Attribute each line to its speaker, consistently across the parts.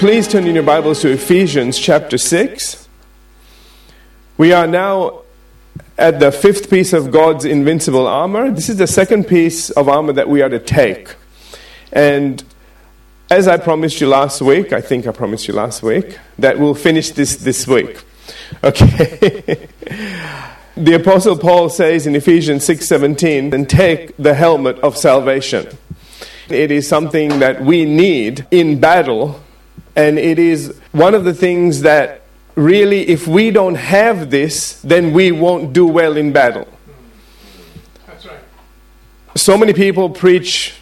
Speaker 1: Please turn in your Bibles to Ephesians chapter 6. We are now at the fifth piece of God's invincible armor. This is the second piece of armor that we are to take. And as I promised you last week, I think I promised you last week, that we'll finish this this week. Okay. the apostle Paul says in Ephesians 6:17, "And take the helmet of salvation." It is something that we need in battle and it is one of the things that really, if we don't have this, then we won't do well in battle.
Speaker 2: That's right.
Speaker 1: So many people preach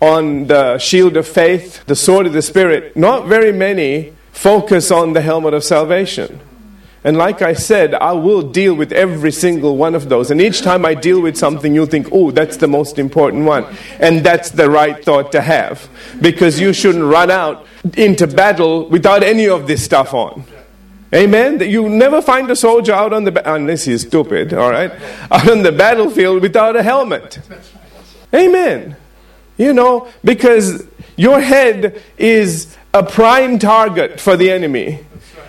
Speaker 1: on the shield of faith, the sword of the Spirit. Not very many focus on the helmet of salvation. And like I said, I will deal with every single one of those. And each time I deal with something, you'll think, oh, that's the most important one. And that's the right thought to have. Because you shouldn't run out into battle without any of this stuff on. Amen. You never find a soldier out on the unless he's stupid, all right, out on the battlefield without a helmet. Amen. You know, because your head is a prime target for the enemy.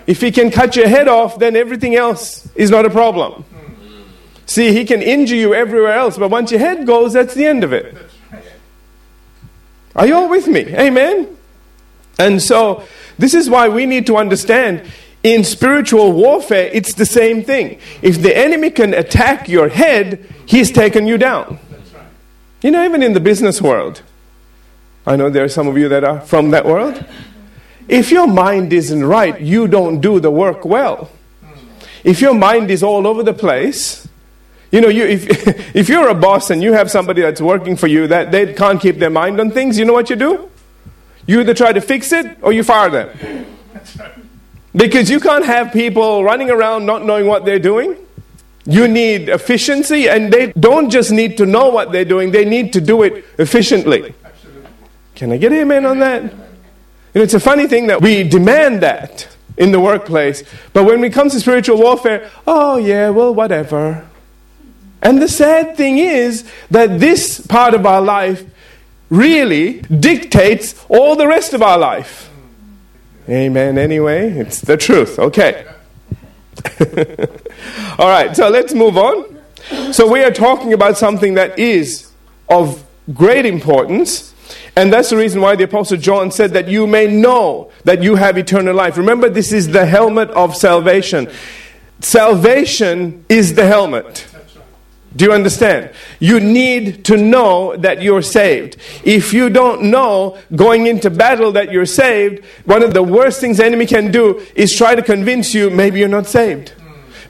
Speaker 1: If he can cut your head off, then everything else is not a problem. See, he can injure you everywhere else, but once your head goes, that's the end of it. Are you all with me? Amen. And so, this is why we need to understand in spiritual warfare, it's the same thing. If the enemy can attack your head, he's taken you down. You know, even in the business world, I know there are some of you that are from that world. If your mind isn't right, you don't do the work well. If your mind is all over the place, you know, you, if, if you're a boss and you have somebody that's working for you that they can't keep their mind on things, you know what you do? You either try to fix it or you fire them. Because you can't have people running around not knowing what they're doing. You need efficiency, and they don't just need to know what they're doing, they need to do it efficiently. Can I get amen on that? And it's a funny thing that we demand that in the workplace, but when it comes to spiritual warfare, oh yeah, well, whatever. And the sad thing is that this part of our life really dictates all the rest of our life. Amen, anyway. It's the truth. Okay. all right, so let's move on. So, we are talking about something that is of great importance. And that's the reason why the Apostle John said that you may know that you have eternal life. Remember, this is the helmet of salvation. Salvation is the helmet. Do you understand? You need to know that you're saved. If you don't know going into battle that you're saved, one of the worst things the enemy can do is try to convince you maybe you're not saved.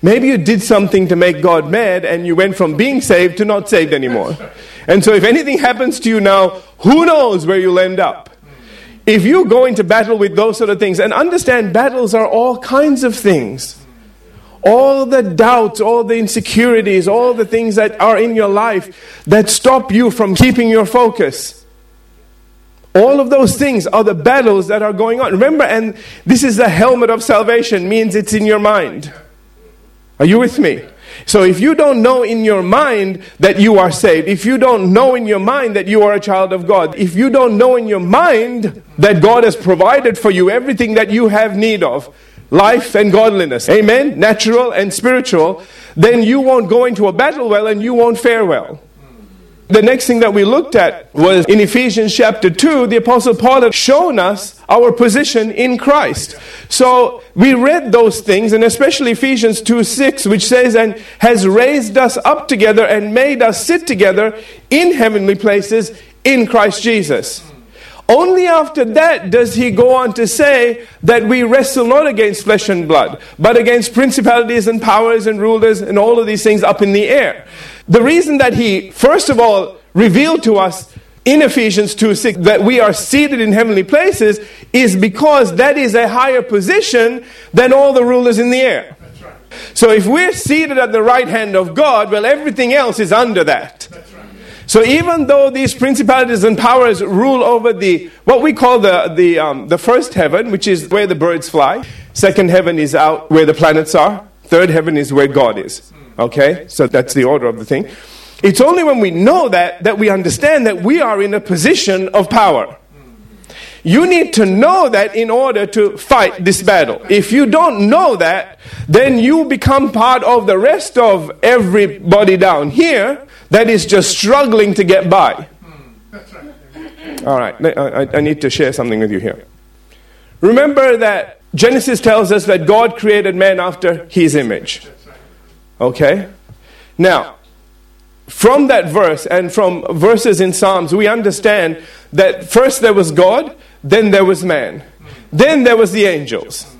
Speaker 1: Maybe you did something to make God mad and you went from being saved to not saved anymore. And so if anything happens to you now, who knows where you'll end up? If you go into battle with those sort of things, and understand battles are all kinds of things all the doubts, all the insecurities, all the things that are in your life that stop you from keeping your focus. All of those things are the battles that are going on. Remember, and this is the helmet of salvation, means it's in your mind. Are you with me? So if you don't know in your mind that you are saved, if you don't know in your mind that you are a child of God, if you don't know in your mind that God has provided for you everything that you have need of, life and godliness, amen, natural and spiritual, then you won't go into a battle well and you won't fare well. The next thing that we looked at was in Ephesians chapter 2, the Apostle Paul had shown us our position in Christ. So we read those things, and especially Ephesians 2 6, which says, And has raised us up together and made us sit together in heavenly places in Christ Jesus. Only after that does he go on to say that we wrestle not against flesh and blood, but against principalities and powers and rulers and all of these things up in the air. The reason that he, first of all, revealed to us in Ephesians 2 6 that we are seated in heavenly places is because that is a higher position than all the rulers in the air. So if we're seated at the right hand of God, well, everything else is under that. So even though these principalities and powers rule over the what we call the the um, the first heaven, which is where the birds fly, second heaven is out where the planets are, third heaven is where God is. Okay, so that's the order of the thing. It's only when we know that that we understand that we are in a position of power. You need to know that in order to fight this battle. If you don't know that, then you become part of the rest of everybody down here that is just struggling to get by. All right, I, I- need to share something with you here. Remember that Genesis tells us that God created man after his image. Okay? Now, from that verse and from verses in Psalms, we understand that first there was God, then there was man, then there was the angels.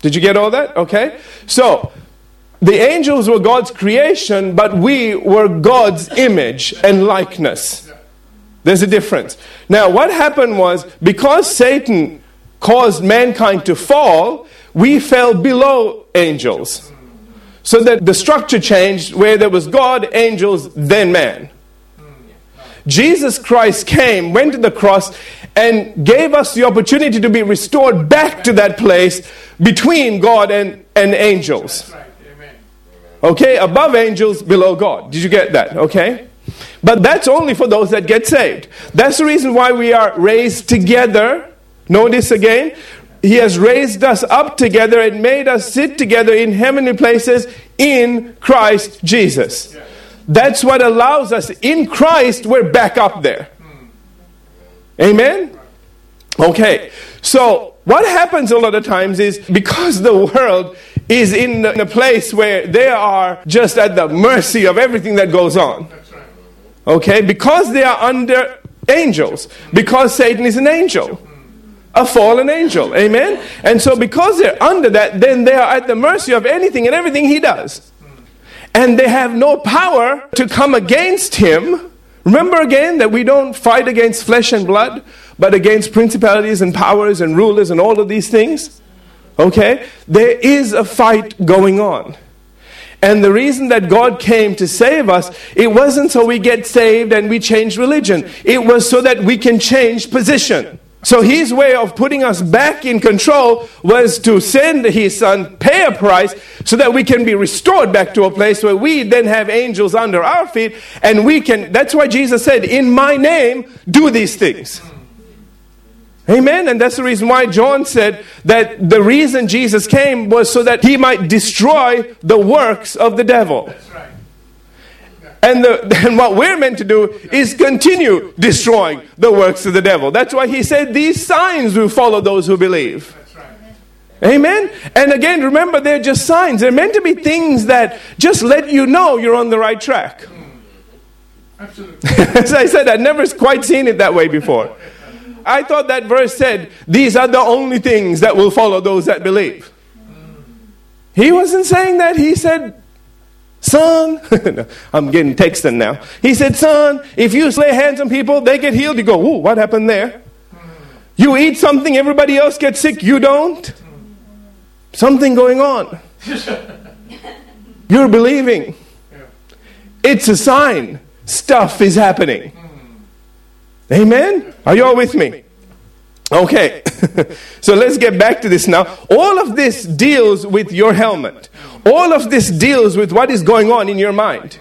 Speaker 1: Did you get all that? Okay? So, the angels were God's creation, but we were God's image and likeness. There's a difference. Now, what happened was because Satan caused mankind to fall, we fell below angels. So that the structure changed where there was God, angels, then man. Jesus Christ came, went to the cross, and gave us the opportunity to be restored back to that place between God and, and angels. Okay, above angels, below God. Did you get that? Okay? But that's only for those that get saved. That's the reason why we are raised together. Notice again, He has raised us up together and made us sit together in heavenly places in Christ Jesus. That's what allows us. In Christ, we're back up there. Amen? Okay, so what happens a lot of times is because the world is in a place where they are just at the mercy of everything that goes on. Okay, because they are under angels, because Satan is an angel, a fallen angel. Amen? And so, because they're under that, then they are at the mercy of anything and everything he does. And they have no power to come against him. Remember again that we don't fight against flesh and blood, but against principalities and powers and rulers and all of these things. Okay? There is a fight going on. And the reason that God came to save us, it wasn't so we get saved and we change religion. It was so that we can change position. So his way of putting us back in control was to send his son, pay a price, so that we can be restored back to a place where we then have angels under our feet, and we can. That's why Jesus said, In my name, do these things. Amen. And that's the reason why John said that the reason Jesus came was so that he might destroy the works of the devil.
Speaker 2: That's right.
Speaker 1: And, the, and what we're meant to do is continue destroying the works of the devil. That's why he said these signs will follow those who believe.
Speaker 2: That's right.
Speaker 1: Amen. And again, remember, they're just signs. They're meant to be things that just let you know you're on the right track. Hmm.
Speaker 2: Absolutely.
Speaker 1: As I said, I'd never quite seen it that way before. I thought that verse said, These are the only things that will follow those that believe. He wasn't saying that. He said, Son, I'm getting texting now. He said, Son, if you lay hands on people, they get healed. You go, Ooh, what happened there? You eat something, everybody else gets sick, you don't? Something going on. You're believing. It's a sign. Stuff is happening. Amen? Are you all with me? Okay, so let's get back to this now. All of this deals with your helmet. All of this deals with what is going on in your mind.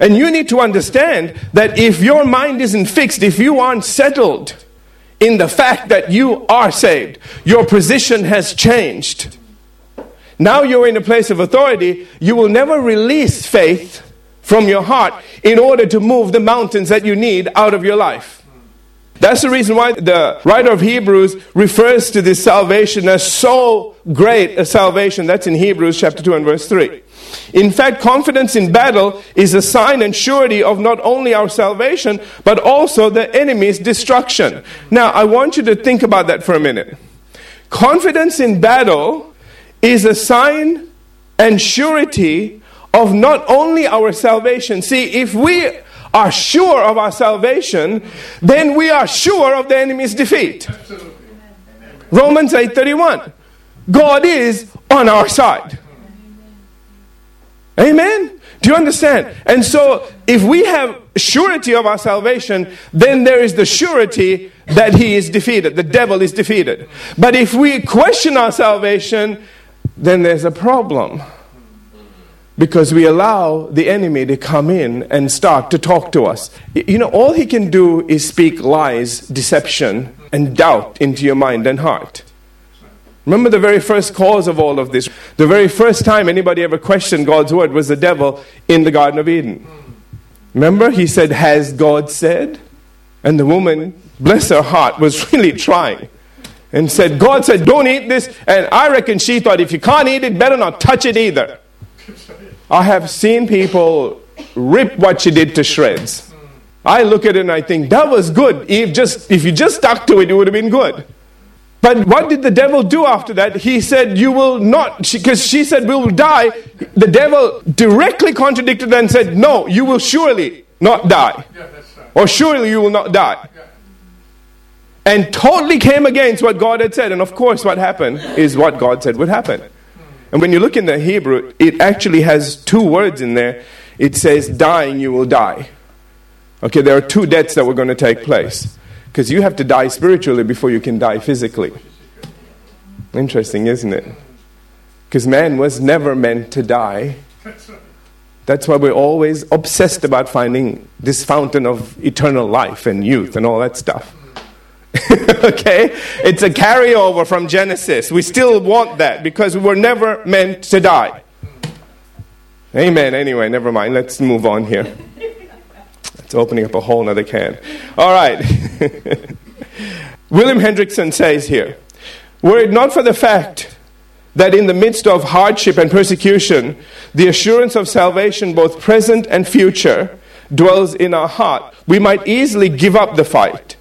Speaker 1: And you need to understand that if your mind isn't fixed, if you aren't settled in the fact that you are saved, your position has changed. Now you're in a place of authority, you will never release faith from your heart in order to move the mountains that you need out of your life. That's the reason why the writer of Hebrews refers to this salvation as so great a salvation. That's in Hebrews chapter 2 and verse 3. In fact, confidence in battle is a sign and surety of not only our salvation, but also the enemy's destruction. Now, I want you to think about that for a minute. Confidence in battle is a sign and surety of not only our salvation. See, if we are sure of our salvation, then we are sure of the enemy's defeat. Romans 8:31. God is on our side. Amen. Do you understand? And so if we have surety of our salvation, then there is the surety that he is defeated. The devil is defeated. But if we question our salvation, then there's a problem. Because we allow the enemy to come in and start to talk to us. You know, all he can do is speak lies, deception, and doubt into your mind and heart. Remember the very first cause of all of this. The very first time anybody ever questioned God's word was the devil in the Garden of Eden. Remember, he said, Has God said? And the woman, bless her heart, was really trying and said, God said, Don't eat this. And I reckon she thought, If you can't eat it, better not touch it either. I have seen people rip what she did to shreds. I look at it and I think, That was good. If, just, if you just stuck to it, it would have been good. But what did the devil do after that? He said, You will not, because she, she, said, We will die. The devil directly contradicted and said, No, you will surely not die. Or surely you will not die. And totally came against what God had said. And of course, what happened is what God said would happen. And when you look in the Hebrew, it actually has two words in there. It says, Dying, you will die. Okay, there are two deaths that were going to take place. Because you have to die spiritually before you can die physically. Interesting, isn't it? Because man was never meant to die. That's why we're always obsessed about finding this fountain of eternal life and youth and all that stuff. okay? It's a carryover from Genesis. We still want that because we were never meant to die. Amen. Anyway, never mind. Let's move on here. It's opening up a whole other can. All right. William Hendriksen says here Were it not for the fact that in the midst of hardship and persecution, the assurance of salvation, both present and future, dwells in our heart, we might easily give up the fight.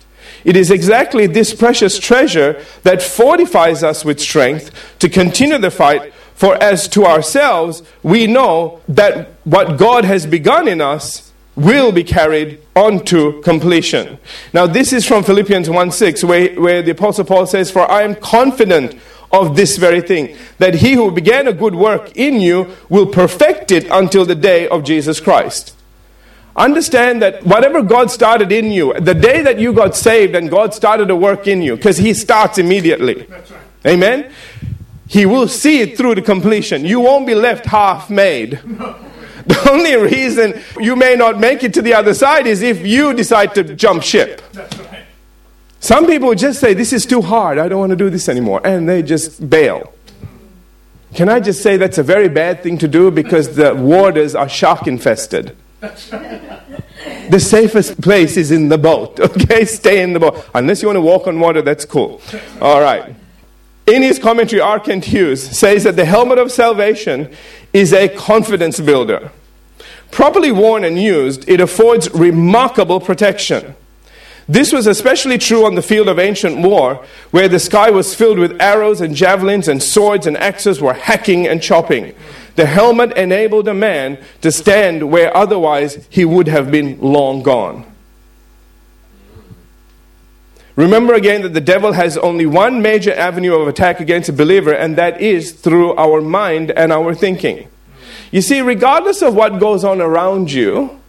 Speaker 1: It is exactly this precious treasure that fortifies us with strength to continue the fight. For as to ourselves, we know that what God has begun in us will be carried on to completion. Now, this is from Philippians 1 6, where, where the Apostle Paul says, For I am confident of this very thing, that he who began a good work in you will perfect it until the day of Jesus Christ. Understand that whatever God started in you, the day that you got saved and God started to work in you, because He starts immediately. Amen? He will see it through to completion. You won't be left half made. The only reason you may not make it to the other side is if you decide to jump ship. Some people just say, This is too hard. I don't want to do this anymore. And they just bail. Can I just say that's a very bad thing to do because the waters are shark infested? the safest place is in the boat, okay? Stay in the boat. Unless you want to walk on water, that's cool. All right. In his commentary, R. Kent Hughes says that the helmet of salvation is a confidence builder. Properly worn and used, it affords remarkable protection. This was especially true on the field of ancient war, where the sky was filled with arrows and javelins, and swords and axes were hacking and chopping. The helmet enabled a man to stand where otherwise he would have been long gone. Remember again that the devil has only one major avenue of attack against a believer, and that is through our mind and our thinking. You see, regardless of what goes on around you,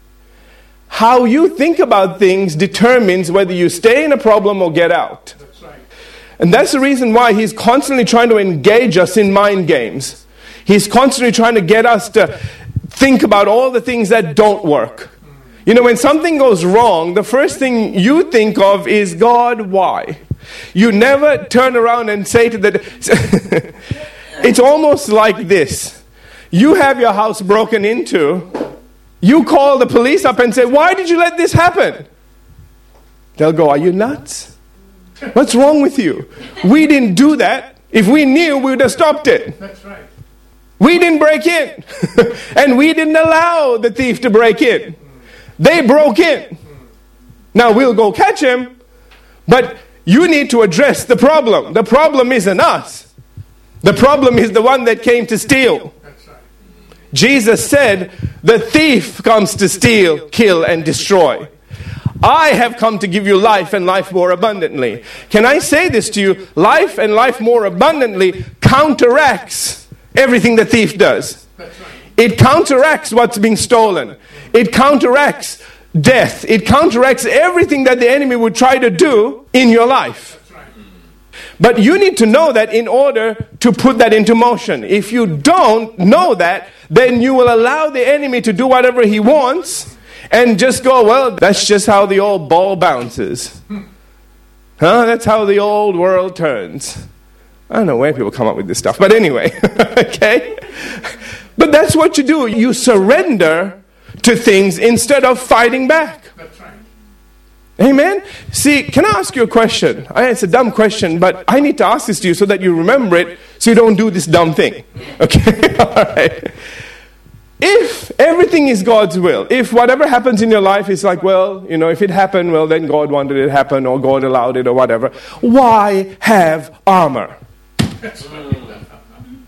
Speaker 1: how you think about things determines whether you stay in a problem or get out. And that's the reason why he's constantly trying to engage us in mind games. He's constantly trying to get us to think about all the things that don't work. You know, when something goes wrong, the first thing you think of is, God, why? You never turn around and say to the. it's almost like this you have your house broken into, you call the police up and say, Why did you let this happen? They'll go, Are you nuts? What's wrong with you? We didn't do that. If we knew, we would have stopped it.
Speaker 2: That's right.
Speaker 1: We didn't break in. and we didn't allow the thief to break in. They broke in. Now we'll go catch him, but you need to address the problem. The problem isn't us, the problem is the one that came to steal. Jesus said, The thief comes to steal, kill, and destroy. I have come to give you life and life more abundantly. Can I say this to you? Life and life more abundantly counteracts everything the thief does. It counteracts what's being stolen. It counteracts death. It counteracts everything that the enemy would try to do in your life. But you need to know that in order to put that into motion. If you don't know that, then you will allow the enemy to do whatever he wants and just go, well, that's just how the old ball bounces. Huh? That's how the old world turns. I don't know where people come up with this stuff, but anyway, okay? But that's what you do. You surrender to things instead of fighting back. Amen? See, can I ask you a question? It's a dumb question, but I need to ask this to you so that you remember it so you don't do this dumb thing. Okay? All right. If everything is God's will, if whatever happens in your life is like, well, you know, if it happened, well, then God wanted it to happen or God allowed it or whatever, why have armor? Mm.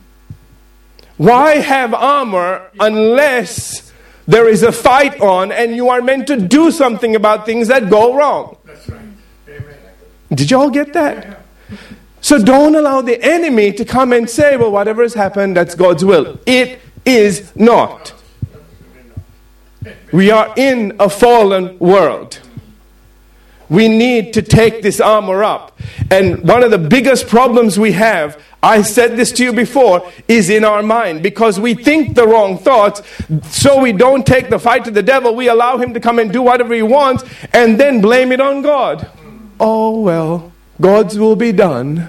Speaker 1: Why have armor unless there is a fight on and you are meant to do something about things that go wrong?
Speaker 2: That's right. Amen.
Speaker 1: Did you all get that? So don't allow the enemy to come and say, well, whatever has happened, that's God's will. It is not. We are in a fallen world. We need to take this armor up. And one of the biggest problems we have, I said this to you before, is in our mind because we think the wrong thoughts, so we don't take the fight to the devil. We allow him to come and do whatever he wants and then blame it on God. Oh, well, God's will be done.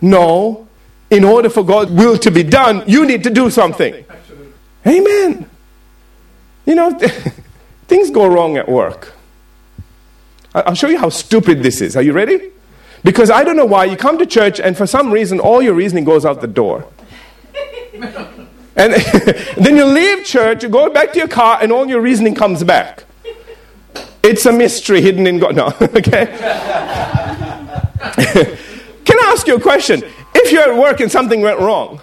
Speaker 1: No. In order for God's will to be done, you need to do something. Amen. You know, things go wrong at work. I'll show you how stupid this is. Are you ready? Because I don't know why you come to church and for some reason all your reasoning goes out the door. And then you leave church, you go back to your car, and all your reasoning comes back. It's a mystery hidden in God. No, okay? Can I ask you a question? If you're at work and something went wrong,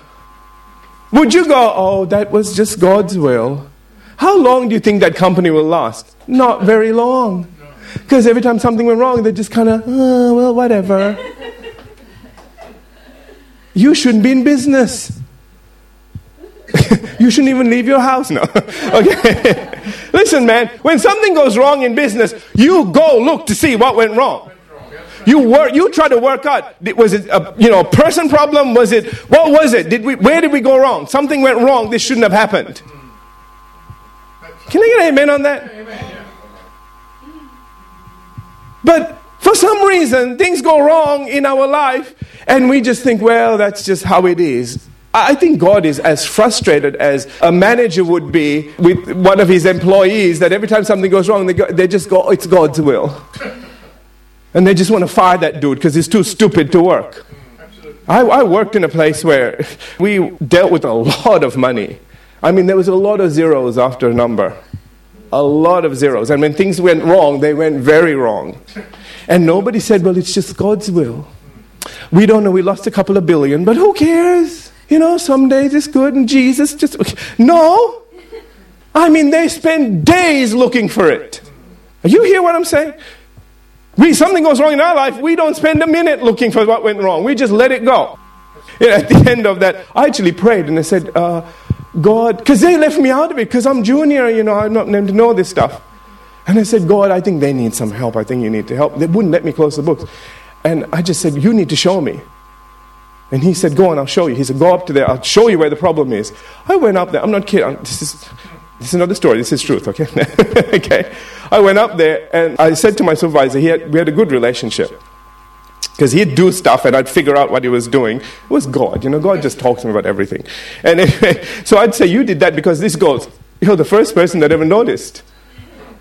Speaker 1: would you go, oh, that was just God's will? How long do you think that company will last? Not very long. Because every time something went wrong, they just kind of, oh, uh, well, whatever. you shouldn't be in business. you shouldn't even leave your house now. okay. Listen, man, when something goes wrong in business, you go look to see what went wrong. You work. You try to work out. Was it a you know person problem? Was it what was it? Did we where did we go wrong? Something went wrong. This shouldn't have happened. Can I get an amen on that? But for some reason, things go wrong in our life, and we just think, well, that's just how it is. I think God is as frustrated as a manager would be with one of his employees that every time something goes wrong, they, go, they just go, it's God's will. And they just want to fire that dude because he's too stupid to work. I, I worked in a place where we dealt with a lot of money. I mean, there was a lot of zeros after a number. A lot of zeros. And when things went wrong, they went very wrong. And nobody said, well, it's just God's will. We don't know, we lost a couple of billion, but who cares? You know, some days it's good and Jesus just. No! I mean, they spend days looking for it. Are you hear what I'm saying? We, something goes wrong in our life, we don't spend a minute looking for what went wrong. We just let it go. And at the end of that, I actually prayed and I said, uh, God, because they left me out of it because I'm junior, you know, I'm not meant to know this stuff. And I said, God, I think they need some help. I think you need to help. They wouldn't let me close the books. And I just said, You need to show me. And he said, Go on, I'll show you. He said, Go up to there, I'll show you where the problem is. I went up there, I'm not kidding. This is, this is another story, this is truth, okay? okay. I went up there and I said to my supervisor, he had, we had a good relationship. Because he'd do stuff and I'd figure out what he was doing. It was God, you know, God just talks to me about everything. And anyway, so I'd say, You did that because this goes, You're the first person that ever noticed.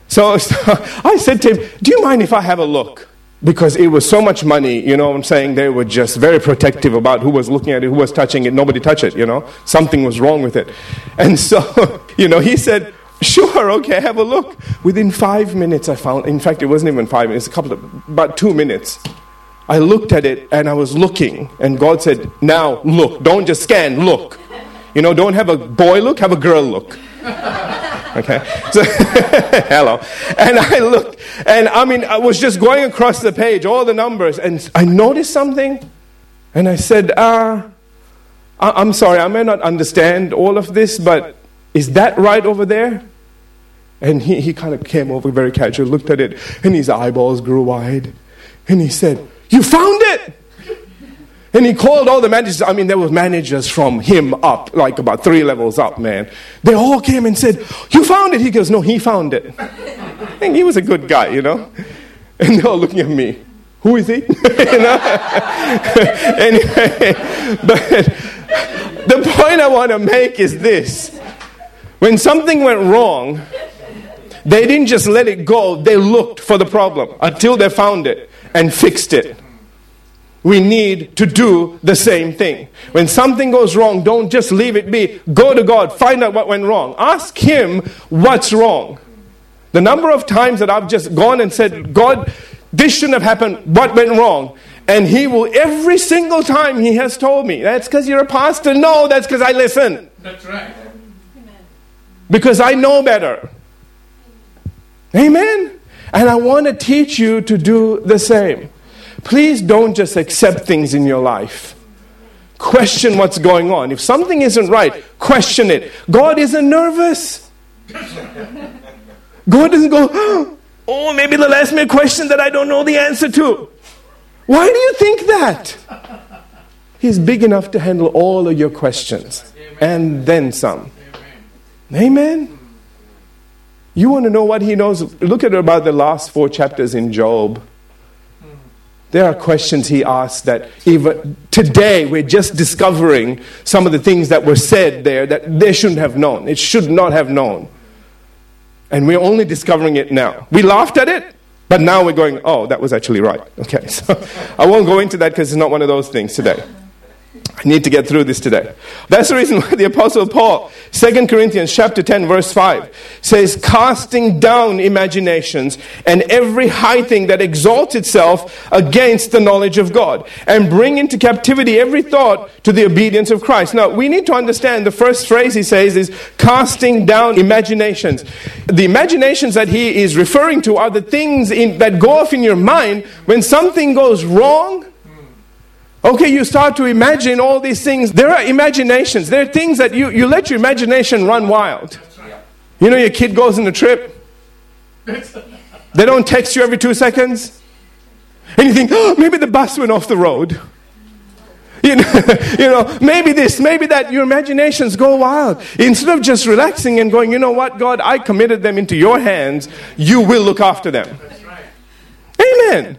Speaker 1: So, so I said to him, Do you mind if I have a look? Because it was so much money, you know what I'm saying? They were just very protective about who was looking at it, who was touching it. Nobody touched it, you know? Something was wrong with it. And so, you know, he said, Sure, okay, have a look. Within five minutes, I found, in fact, it wasn't even five minutes, a couple of, about two minutes. I looked at it and I was looking, and God said, Now look, don't just scan, look. You know, don't have a boy look, have a girl look. Okay? So, hello. And I looked, and I mean, I was just going across the page, all the numbers, and I noticed something, and I said, uh, I- I'm sorry, I may not understand all of this, but is that right over there? And he, he kind of came over very casual, looked at it, and his eyeballs grew wide. And he said, You found it! And he called all the managers. I mean, there were managers from him up, like about three levels up, man. They all came and said, You found it. He goes, No, he found it. And he was a good guy, you know. And they're all looking at me. Who is he? you know? anyway, but the point I want to make is this. When something went wrong, they didn't just let it go, they looked for the problem until they found it and fixed it. We need to do the same thing. When something goes wrong, don't just leave it be. Go to God, find out what went wrong. Ask Him what's wrong. The number of times that I've just gone and said, God, this shouldn't have happened, what went wrong? And He will, every single time He has told me, that's because you're a pastor. No, that's because I listen.
Speaker 2: That's right.
Speaker 1: Because I know better. Amen. And I want to teach you to do the same. Please don't just accept things in your life. Question what's going on. If something isn't right, question it. God isn't nervous. God doesn't go, oh, maybe they'll ask me a question that I don't know the answer to. Why do you think that? He's big enough to handle all of your questions and then some. Amen. You want to know what he knows? Look at about the last four chapters in Job. There are questions he asked that even today we're just discovering some of the things that were said there that they shouldn't have known. It should not have known. And we're only discovering it now. We laughed at it, but now we're going, oh, that was actually right. Okay, so I won't go into that because it's not one of those things today. I need to get through this today. That's the reason why the Apostle Paul, 2 Corinthians chapter 10, verse 5, says, casting down imaginations and every high thing that exalts itself against the knowledge of God, and bring into captivity every thought to the obedience of Christ. Now, we need to understand the first phrase he says is casting down imaginations. The imaginations that he is referring to are the things in, that go off in your mind when something goes wrong Okay, you start to imagine all these things. There are imaginations. There are things that you, you let your imagination run wild. You know, your kid goes on a trip, they don't text you every two seconds. And you think, oh, maybe the bus went off the road. You know, you know, maybe this, maybe that. Your imaginations go wild. Instead of just relaxing and going, you know what, God, I committed them into your hands. You will look after them. Amen.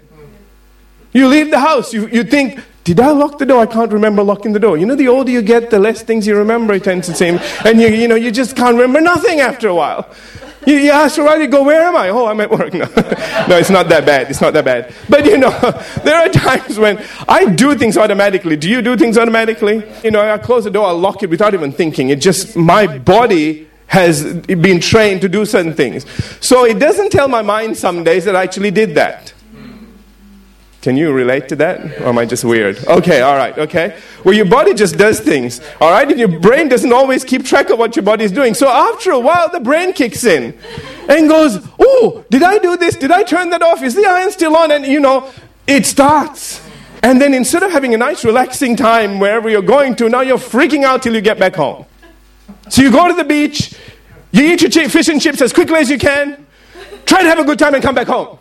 Speaker 1: You leave the house, you, you think, did I lock the door? I can't remember locking the door. You know, the older you get, the less things you remember, it tends to seem. And you, you know, you just can't remember nothing after a while. You, you ask around, you go, where am I? Oh, I'm at work. No. no, it's not that bad. It's not that bad. But, you know, there are times when I do things automatically. Do you do things automatically? You know, I close the door, I lock it without even thinking. It just, my body has been trained to do certain things. So it doesn't tell my mind some days that I actually did that. Can you relate to that? Or am I just weird? Okay, all right, okay. Well, your body just does things, all right? And your brain doesn't always keep track of what your body is doing. So after a while, the brain kicks in and goes, Oh, did I do this? Did I turn that off? Is the iron still on? And you know, it starts. And then instead of having a nice, relaxing time wherever you're going to, now you're freaking out till you get back home. So you go to the beach, you eat your fish and chips as quickly as you can, try to have a good time and come back home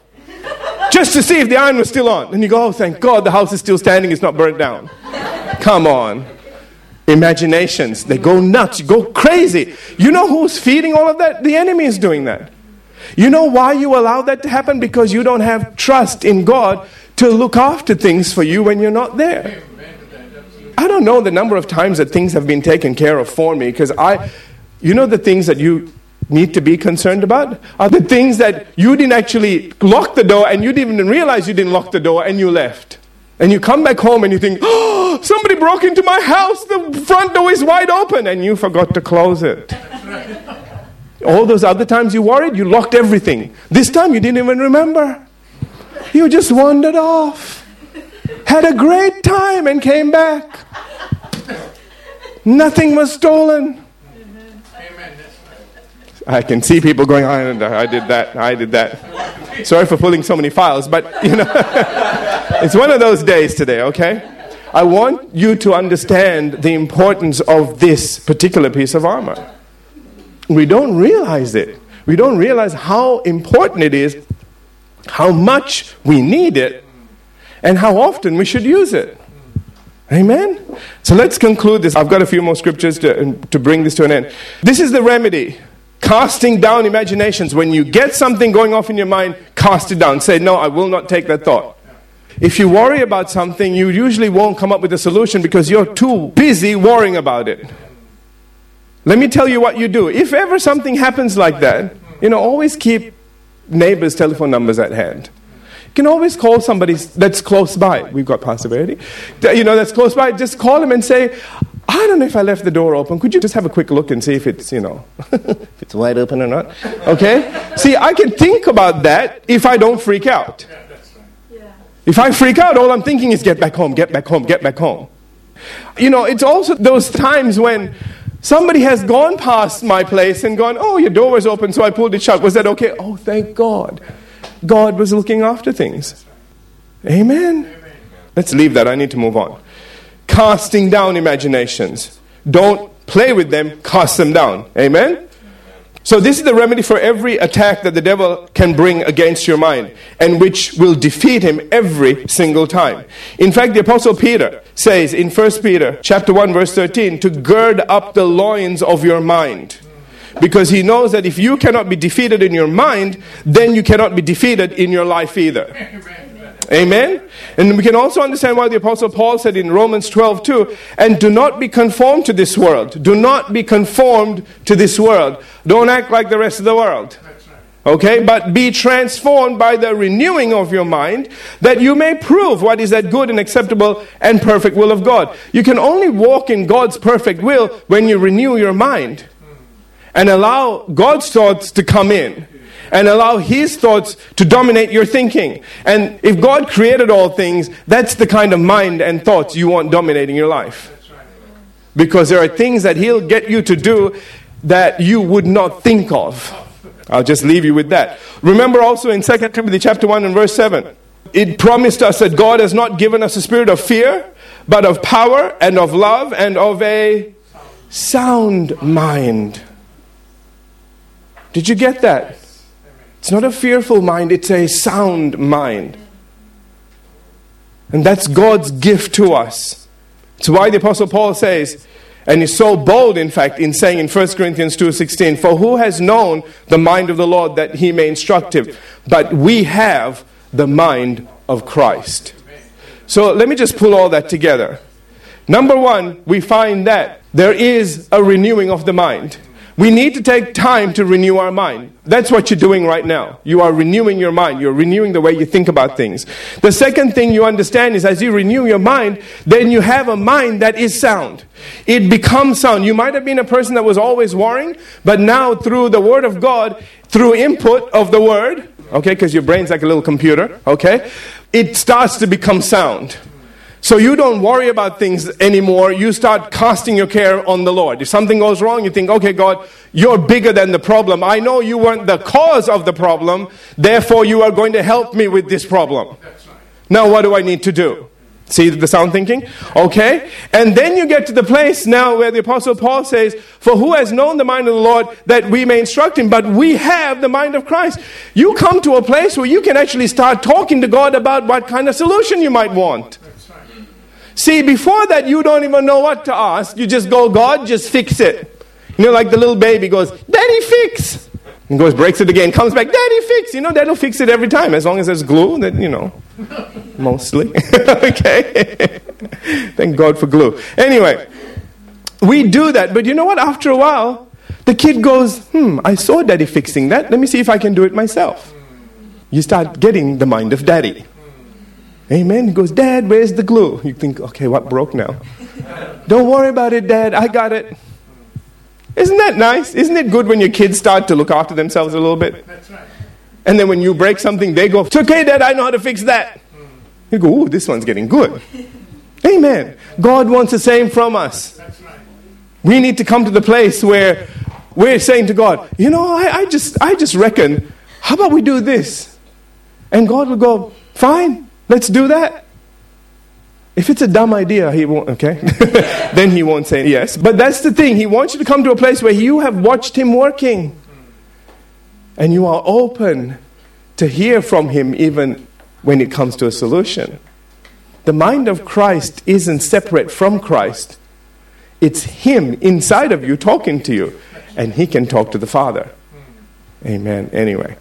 Speaker 1: just to see if the iron was still on. And you go, oh, thank God the house is still standing, it's not burnt down. Come on. Imaginations, they go nuts, go crazy. You know who's feeding all of that? The enemy is doing that. You know why you allow that to happen? Because you don't have trust in God to look after things for you when you're not there. I don't know the number of times that things have been taken care of for me because I, you know, the things that you need to be concerned about are the things that you didn't actually lock the door and you didn't even realize you didn't lock the door and you left. And you come back home and you think, oh, somebody broke into my house, the front door is wide open, and you forgot to close it. All those other times you worried, you locked everything. This time you didn't even remember. You just wandered off, had a great time, and came back. Nothing was stolen. I can see people going, I, did that, I did that. Sorry for pulling so many files, but you know, it's one of those days today, okay? I want you to understand the importance of this particular piece of armor. We don't realize it. We don't realize how important it is, how much we need it, and how often we should use it. Amen? So let's conclude this. I've got a few more scriptures to, to bring this to an end. This is the remedy Casting down imaginations. When you get something going off in your mind, cast it down. Say, No, I will not take that thought. If you worry about something, you usually won't come up with a solution because you're too busy worrying about it. Let me tell you what you do. If ever something happens like that, you know, always keep neighbors' telephone numbers at hand. You can always call somebody that's close by. We've got Verity. You know, that's close by. Just call him and say, I don't know if I left the door open. Could you just have a quick look and see if it's, you know, if it's wide open or not? Okay? See, I can think about that if I don't freak out. If I freak out, all I'm thinking is get back home, get back home, get back home. You know, it's also those times when somebody has gone past my place and gone, oh, your door was open, so I pulled it shut. Was that okay? Oh, thank God. God was looking after things. Amen. Let's leave that. I need to move on. Casting down imaginations. Don't play with them, cast them down. Amen. So, this is the remedy for every attack that the devil can bring against your mind, and which will defeat him every single time. In fact, the Apostle Peter says in 1 Peter chapter 1, verse 13, to gird up the loins of your mind. Because he knows that if you cannot be defeated in your mind, then you cannot be defeated in your life either. Amen? And we can also understand why the Apostle Paul said in Romans 12, 2, and do not be conformed to this world. Do not be conformed to this world. Don't act like the rest of the world. Okay? But be transformed by the renewing of your mind that you may prove what is that good and acceptable and perfect will of God. You can only walk in God's perfect will when you renew your mind and allow God's thoughts to come in and allow His thoughts to dominate your thinking. And if God created all things, that's the kind of mind and thoughts you want dominating your life. Because there are things that He'll get you to do that you would not think of. I'll just leave you with that. Remember also in 2 Timothy chapter 1 and verse 7, it promised us that God has not given us a spirit of fear, but of power and of love and of a sound mind. Did you get that? It's not a fearful mind, it's a sound mind. And that's God's gift to us. It's why the Apostle Paul says, and he's so bold, in fact, in saying in 1 Corinthians 2.16, For who has known the mind of the Lord that he may instruct him? But we have the mind of Christ. So let me just pull all that together. Number one, we find that there is a renewing of the mind. We need to take time to renew our mind. That's what you're doing right now. You are renewing your mind. You're renewing the way you think about things. The second thing you understand is as you renew your mind, then you have a mind that is sound. It becomes sound. You might have been a person that was always worrying, but now through the Word of God, through input of the Word, okay, because your brain's like a little computer, okay, it starts to become sound. So you don't worry about things anymore. You start casting your care on the Lord. If something goes wrong, you think, okay, God, you're bigger than the problem. I know you weren't the cause of the problem. Therefore, you are going to help me with this problem. Now, what do I need to do? See the sound thinking? Okay? And then you get to the place now where the Apostle Paul says, For who has known the mind of the Lord that we may instruct him? But we have the mind of Christ. You come to a place where you can actually start talking to God about what kind of solution you might want. See, before that, you don't even know what to ask. You just go, God, just fix it. You know, like the little baby goes, Daddy, fix. And goes, breaks it again, comes back, Daddy, fix. You know, Daddy'll fix it every time. As long as there's glue, then, you know, mostly. okay? Thank God for glue. Anyway, we do that. But you know what? After a while, the kid goes, hmm, I saw Daddy fixing that. Let me see if I can do it myself. You start getting the mind of Daddy. Amen. He goes, Dad, where's the glue? You think, okay, what broke now? Don't worry about it, Dad. I got it. Isn't that nice? Isn't it good when your kids start to look after themselves a little bit?
Speaker 2: That's right.
Speaker 1: And then when you break something, they go, It's okay, Dad, I know how to fix that. Hmm. You go, Ooh, this one's getting good. Amen. God wants the same from us.
Speaker 2: That's right.
Speaker 1: We need to come to the place where we're saying to God, you know, I, I just I just reckon, how about we do this? And God will go, fine, let's do that. If it's a dumb idea, he won't, okay? then he won't say yes. But that's the thing. He wants you to come to a place where you have watched him working. And you are open to hear from him even when it comes to a solution. The mind of Christ isn't separate from Christ. It's him inside of you talking to you. and he can talk to the Father. Amen. Anyway.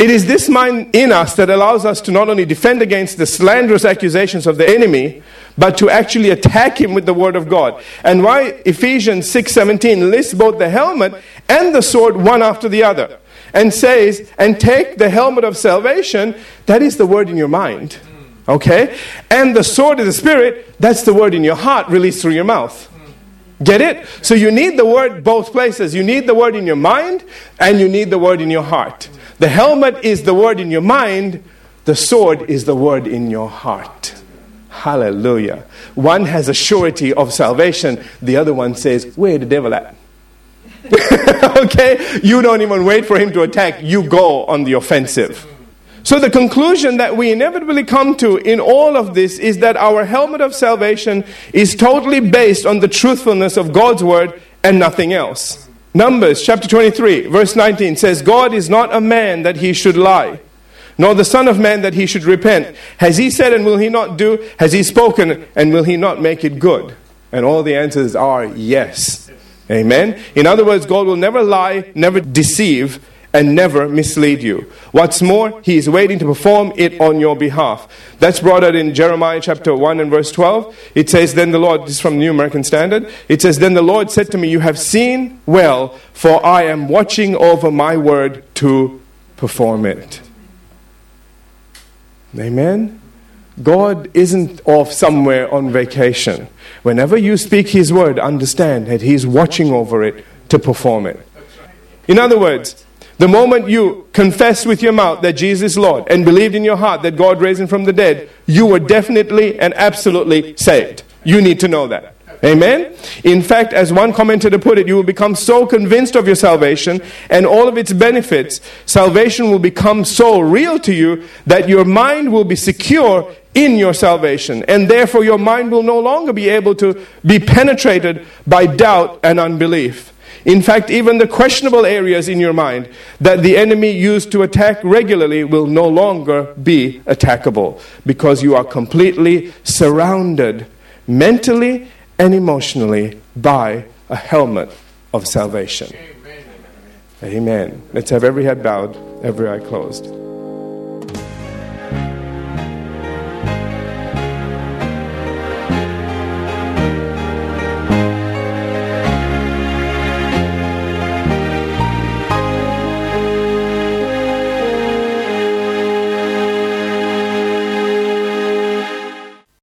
Speaker 1: It is this mind in us that allows us to not only defend against the slanderous accusations of the enemy, but to actually attack him with the word of God. And why Ephesians 6:17 lists both the helmet and the sword one after the other and says, "And take the helmet of salvation, that is the word in your mind." Okay? And the sword of the spirit, that's the word in your heart released through your mouth. Get it? So you need the word both places. You need the word in your mind and you need the word in your heart. The helmet is the word in your mind, the sword is the word in your heart. Hallelujah. One has a surety of salvation, the other one says, Where the devil at? okay? You don't even wait for him to attack, you go on the offensive. So, the conclusion that we inevitably come to in all of this is that our helmet of salvation is totally based on the truthfulness of God's word and nothing else. Numbers chapter 23, verse 19 says, God is not a man that he should lie, nor the Son of Man that he should repent. Has he said and will he not do? Has he spoken and will he not make it good? And all the answers are yes. Amen. In other words, God will never lie, never deceive, and never mislead you. What's more, he is waiting to perform it on your behalf. That's brought out in Jeremiah chapter 1 and verse 12. It says, Then the Lord, this is from the New American Standard, it says, Then the Lord said to me, You have seen well, for I am watching over my word to perform it. Amen? God isn't off somewhere on vacation. Whenever you speak His word, understand that He's watching over it to perform it. In other words, the moment you confessed with your mouth that Jesus is Lord and believed in your heart that God raised him from the dead, you were definitely and absolutely saved. You need to know that. Amen? In fact, as one commentator put it, you will become so convinced of your salvation and all of its benefits, salvation will become so real to you that your mind will be secure in your salvation. And therefore, your mind will no longer be able to be penetrated by doubt and unbelief. In fact, even the questionable areas in your mind that the enemy used to attack regularly will no longer be attackable because you are completely surrounded mentally and emotionally by a helmet of salvation. Amen. Let's have every head bowed, every eye closed.